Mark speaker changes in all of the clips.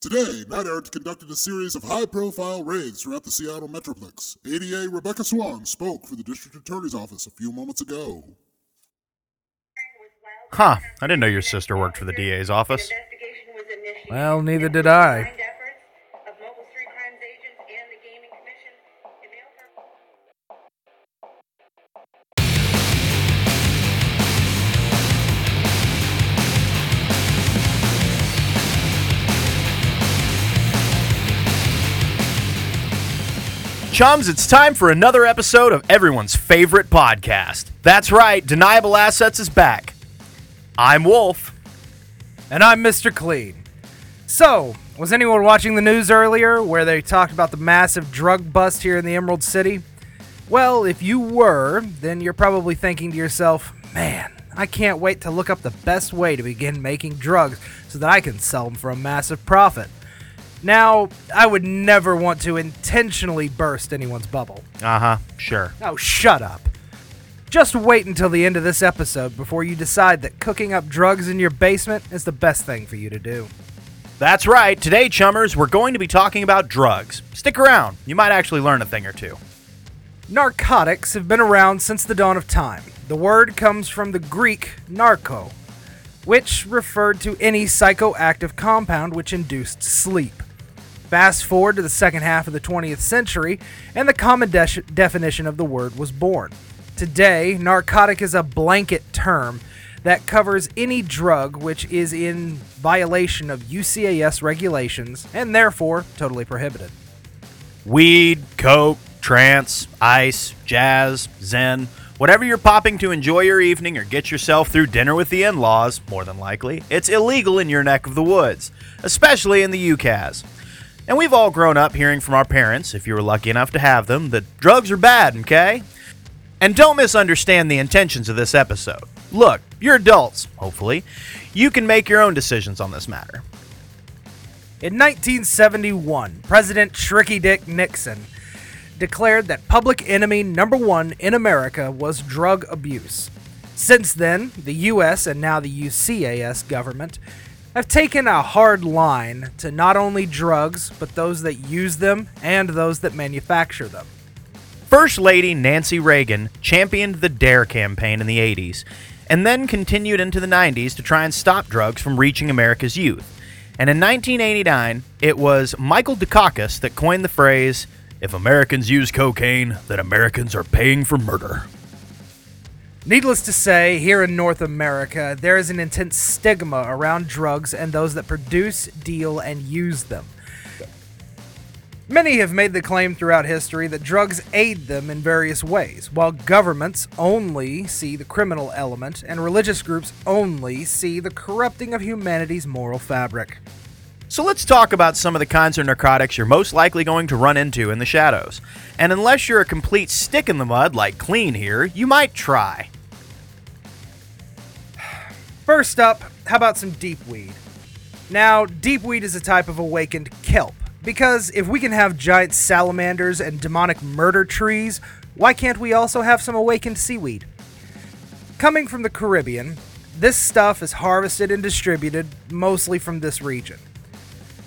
Speaker 1: Today, Knight Errant conducted a series of high profile raids throughout the Seattle Metroplex. ADA Rebecca Swan spoke for the District Attorney's Office a few moments ago.
Speaker 2: Huh, I didn't know your sister worked for the DA's office.
Speaker 3: Well, neither did I.
Speaker 2: Chums, it's time for another episode of everyone's favorite podcast. That's right, Deniable Assets is back. I'm Wolf.
Speaker 3: And I'm Mr. Clean. So, was anyone watching the news earlier where they talked about the massive drug bust here in the Emerald City? Well, if you were, then you're probably thinking to yourself, man, I can't wait to look up the best way to begin making drugs so that I can sell them for a massive profit. Now, I would never want to intentionally burst anyone's bubble.
Speaker 2: Uh huh, sure.
Speaker 3: Oh, shut up. Just wait until the end of this episode before you decide that cooking up drugs in your basement is the best thing for you to do.
Speaker 2: That's right, today, Chummers, we're going to be talking about drugs. Stick around, you might actually learn a thing or two.
Speaker 3: Narcotics have been around since the dawn of time. The word comes from the Greek narco, which referred to any psychoactive compound which induced sleep. Fast forward to the second half of the 20th century, and the common de- definition of the word was born. Today, narcotic is a blanket term that covers any drug which is in violation of UCAS regulations and therefore totally prohibited.
Speaker 2: Weed, coke, trance, ice, jazz, zen, whatever you're popping to enjoy your evening or get yourself through dinner with the in laws, more than likely, it's illegal in your neck of the woods, especially in the UCAS. And we've all grown up hearing from our parents, if you were lucky enough to have them, that drugs are bad, okay? And don't misunderstand the intentions of this episode. Look, you're adults, hopefully. You can make your own decisions on this matter.
Speaker 3: In 1971, President Tricky Dick Nixon declared that public enemy number one in America was drug abuse. Since then, the US and now the UCAS government have taken a hard line to not only drugs, but those that use them and those that manufacture them.
Speaker 2: First Lady Nancy Reagan championed the DARE campaign in the 80s, and then continued into the 90s to try and stop drugs from reaching America's youth. And in 1989, it was Michael Dukakis that coined the phrase, If Americans use cocaine, then Americans are paying for murder.
Speaker 3: Needless to say, here in North America, there is an intense stigma around drugs and those that produce, deal, and use them. Many have made the claim throughout history that drugs aid them in various ways, while governments only see the criminal element and religious groups only see the corrupting of humanity's moral fabric.
Speaker 2: So let's talk about some of the kinds of narcotics you're most likely going to run into in the shadows. And unless you're a complete stick in the mud like Clean here, you might try.
Speaker 3: First up, how about some deep weed? Now, deep weed is a type of awakened kelp, because if we can have giant salamanders and demonic murder trees, why can't we also have some awakened seaweed? Coming from the Caribbean, this stuff is harvested and distributed mostly from this region.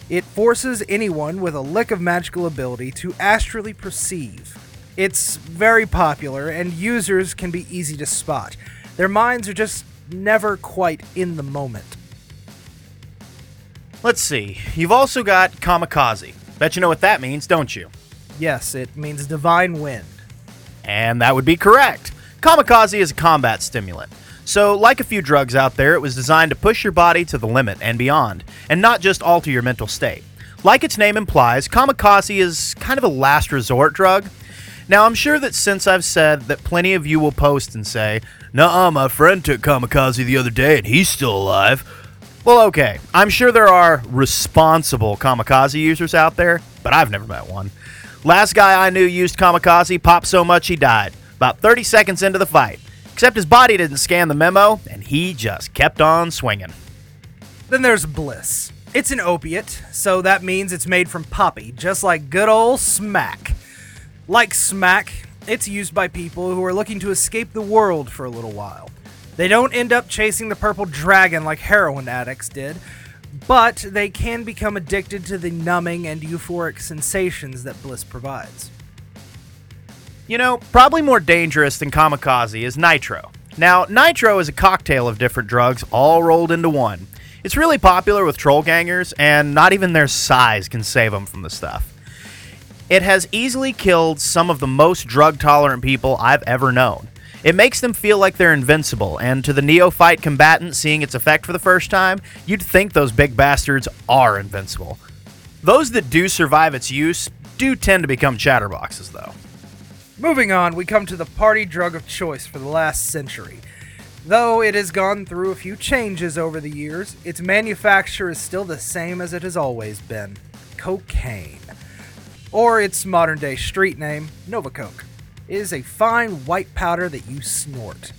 Speaker 3: It forces anyone with a lick of magical ability to astrally perceive. It's very popular, and users can be easy to spot. Their minds are just never quite in the moment.
Speaker 2: Let's see. You've also got kamikaze. Bet you know what that means, don't you?
Speaker 3: Yes, it means divine wind.
Speaker 2: And that would be correct. Kamikaze is a combat stimulant. So, like a few drugs out there, it was designed to push your body to the limit and beyond, and not just alter your mental state. Like its name implies, kamikaze is kind of a last resort drug. Now, I'm sure that since I've said that plenty of you will post and say, Nuh-uh, my friend took kamikaze the other day and he's still alive. Well, okay, I'm sure there are responsible kamikaze users out there, but I've never met one. Last guy I knew used kamikaze, popped so much he died, about 30 seconds into the fight. Except his body didn't scan the memo, and he just kept on swinging.
Speaker 3: Then there's Bliss. It's an opiate, so that means it's made from poppy, just like good old smack. Like smack, it's used by people who are looking to escape the world for a little while. They don't end up chasing the purple dragon like heroin addicts did, but they can become addicted to the numbing and euphoric sensations that bliss provides.
Speaker 2: You know, probably more dangerous than kamikaze is nitro. Now, nitro is a cocktail of different drugs all rolled into one. It's really popular with troll gangers, and not even their size can save them from the stuff. It has easily killed some of the most drug tolerant people I've ever known. It makes them feel like they're invincible, and to the neophyte combatant seeing its effect for the first time, you'd think those big bastards are invincible. Those that do survive its use do tend to become chatterboxes, though.
Speaker 3: Moving on, we come to the party drug of choice for the last century. Though it has gone through a few changes over the years, its manufacture is still the same as it has always been cocaine. Or its modern day street name, Nova Coke. It is a fine white powder that you snort.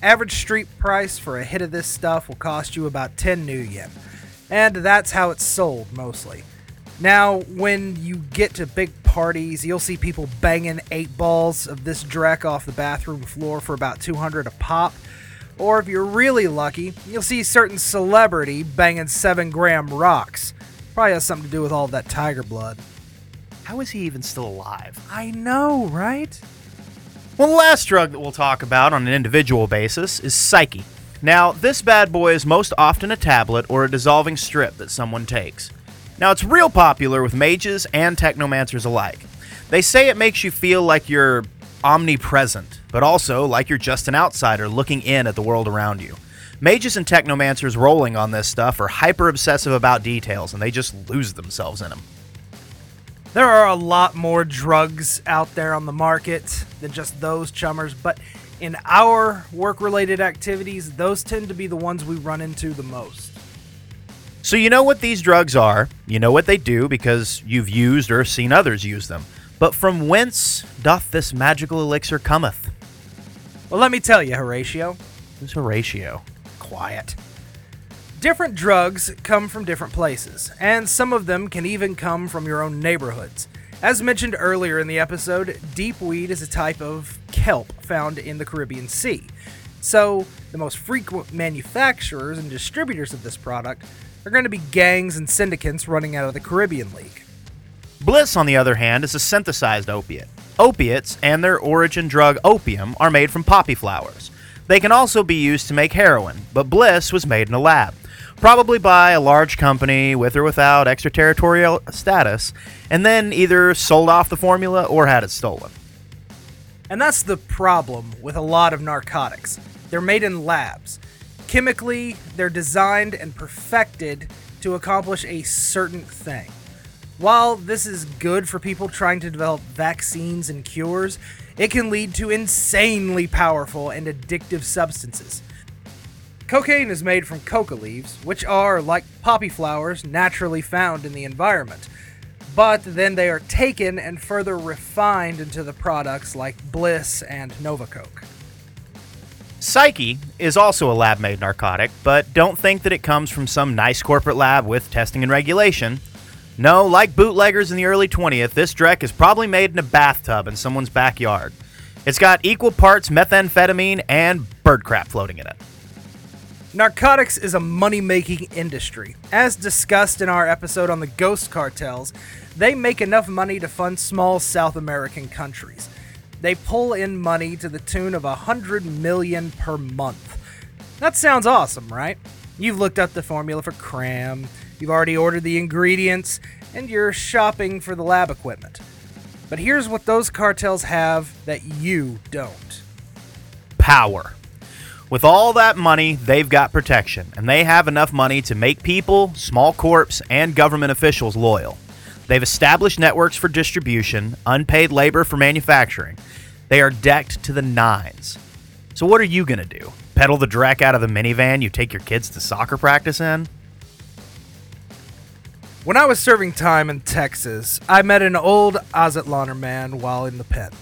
Speaker 3: Average street price for a hit of this stuff will cost you about 10 new yen, and that's how it's sold mostly. Now, when you get to big parties, you'll see people banging eight balls of this dreck off the bathroom floor for about 200 a pop. Or if you're really lucky, you'll see certain celebrity banging 7 gram rocks. Probably has something to do with all that tiger blood.
Speaker 2: How is he even still alive?
Speaker 3: I know, right?
Speaker 2: Well, the last drug that we'll talk about on an individual basis is Psyche. Now, this bad boy is most often a tablet or a dissolving strip that someone takes. Now, it's real popular with mages and technomancers alike. They say it makes you feel like you're omnipresent, but also like you're just an outsider looking in at the world around you. Mages and technomancers rolling on this stuff are hyper obsessive about details and they just lose themselves in them.
Speaker 3: There are a lot more drugs out there on the market than just those chummers, but in our work related activities, those tend to be the ones we run into the most.
Speaker 2: So, you know what these drugs are, you know what they do because you've used or seen others use them. But from whence doth this magical elixir cometh?
Speaker 3: Well, let me tell you, Horatio.
Speaker 2: Who's Horatio?
Speaker 3: Quiet. Different drugs come from different places, and some of them can even come from your own neighborhoods. As mentioned earlier in the episode, deep weed is a type of kelp found in the Caribbean Sea. So, the most frequent manufacturers and distributors of this product are going to be gangs and syndicates running out of the Caribbean League.
Speaker 2: Bliss, on the other hand, is a synthesized opiate. Opiates and their origin drug opium are made from poppy flowers. They can also be used to make heroin, but Bliss was made in a lab, probably by a large company with or without extraterritorial status, and then either sold off the formula or had it stolen.
Speaker 3: And that's the problem with a lot of narcotics. They're made in labs. Chemically, they're designed and perfected to accomplish a certain thing. While this is good for people trying to develop vaccines and cures, it can lead to insanely powerful and addictive substances. Cocaine is made from coca leaves, which are, like poppy flowers, naturally found in the environment. But then they are taken and further refined into the products like Bliss and Novacoke.
Speaker 2: Psyche is also a lab made narcotic, but don't think that it comes from some nice corporate lab with testing and regulation. No, like bootleggers in the early 20th, this Drek is probably made in a bathtub in someone's backyard. It's got equal parts methamphetamine and bird crap floating in it.
Speaker 3: Narcotics is a money making industry. As discussed in our episode on the ghost cartels, they make enough money to fund small South American countries. They pull in money to the tune of a hundred million per month. That sounds awesome, right? You've looked up the formula for cram, You've already ordered the ingredients, and you're shopping for the lab equipment. But here's what those cartels have that you don't
Speaker 2: power. With all that money, they've got protection, and they have enough money to make people, small corps, and government officials loyal. They've established networks for distribution, unpaid labor for manufacturing. They are decked to the nines. So, what are you going to do? Peddle the Drek out of the minivan you take your kids to soccer practice in?
Speaker 3: When I was serving time in Texas, I met an old Azatlaner man while in the pen.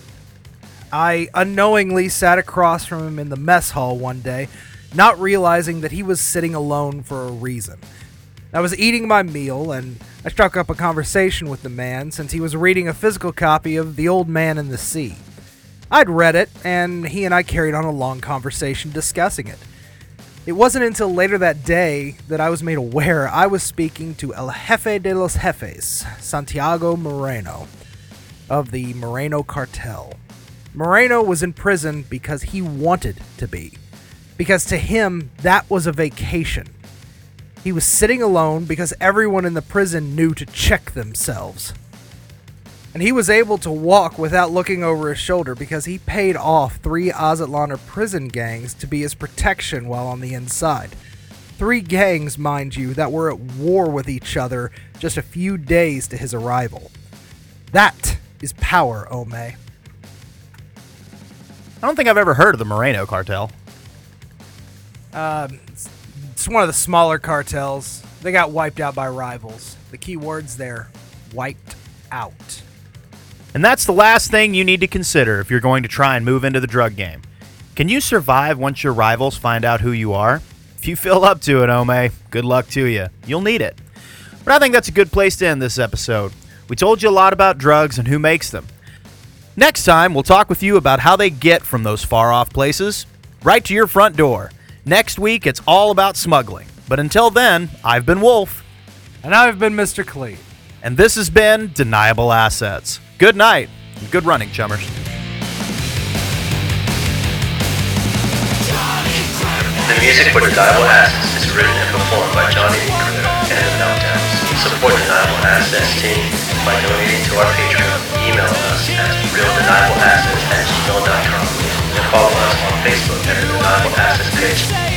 Speaker 3: I unknowingly sat across from him in the mess hall one day, not realizing that he was sitting alone for a reason. I was eating my meal and I struck up a conversation with the man since he was reading a physical copy of The Old Man and the Sea. I'd read it, and he and I carried on a long conversation discussing it. It wasn't until later that day that I was made aware I was speaking to El Jefe de los Jefes, Santiago Moreno, of the Moreno Cartel. Moreno was in prison because he wanted to be, because to him, that was a vacation. He was sitting alone because everyone in the prison knew to check themselves. And he was able to walk without looking over his shoulder because he paid off three Azatlaner prison gangs to be his protection while on the inside. Three gangs, mind you, that were at war with each other just a few days to his arrival. That is power, omae.
Speaker 2: I don't think I've ever heard of the Moreno cartel.
Speaker 3: Um, it's, it's one of the smaller cartels. They got wiped out by rivals. The key words there wiped out.
Speaker 2: And that's the last thing you need to consider if you're going to try and move into the drug game. Can you survive once your rivals find out who you are? If you feel up to it, omae, good luck to you. You'll need it. But I think that's a good place to end this episode. We told you a lot about drugs and who makes them. Next time, we'll talk with you about how they get from those far off places right to your front door. Next week, it's all about smuggling. But until then, I've been Wolf,
Speaker 3: And I've been Mr. Clean.
Speaker 2: and this has been Deniable Assets. Good night, and good running, chummers.
Speaker 4: The music for Deniable Assets is written and performed by Johnny Crew and the Meltdowns. Support Deniable Assets team by donating to our Patreon. Email us at realdeniableassets at gmail.com and follow us on Facebook at the Deniable Assets page.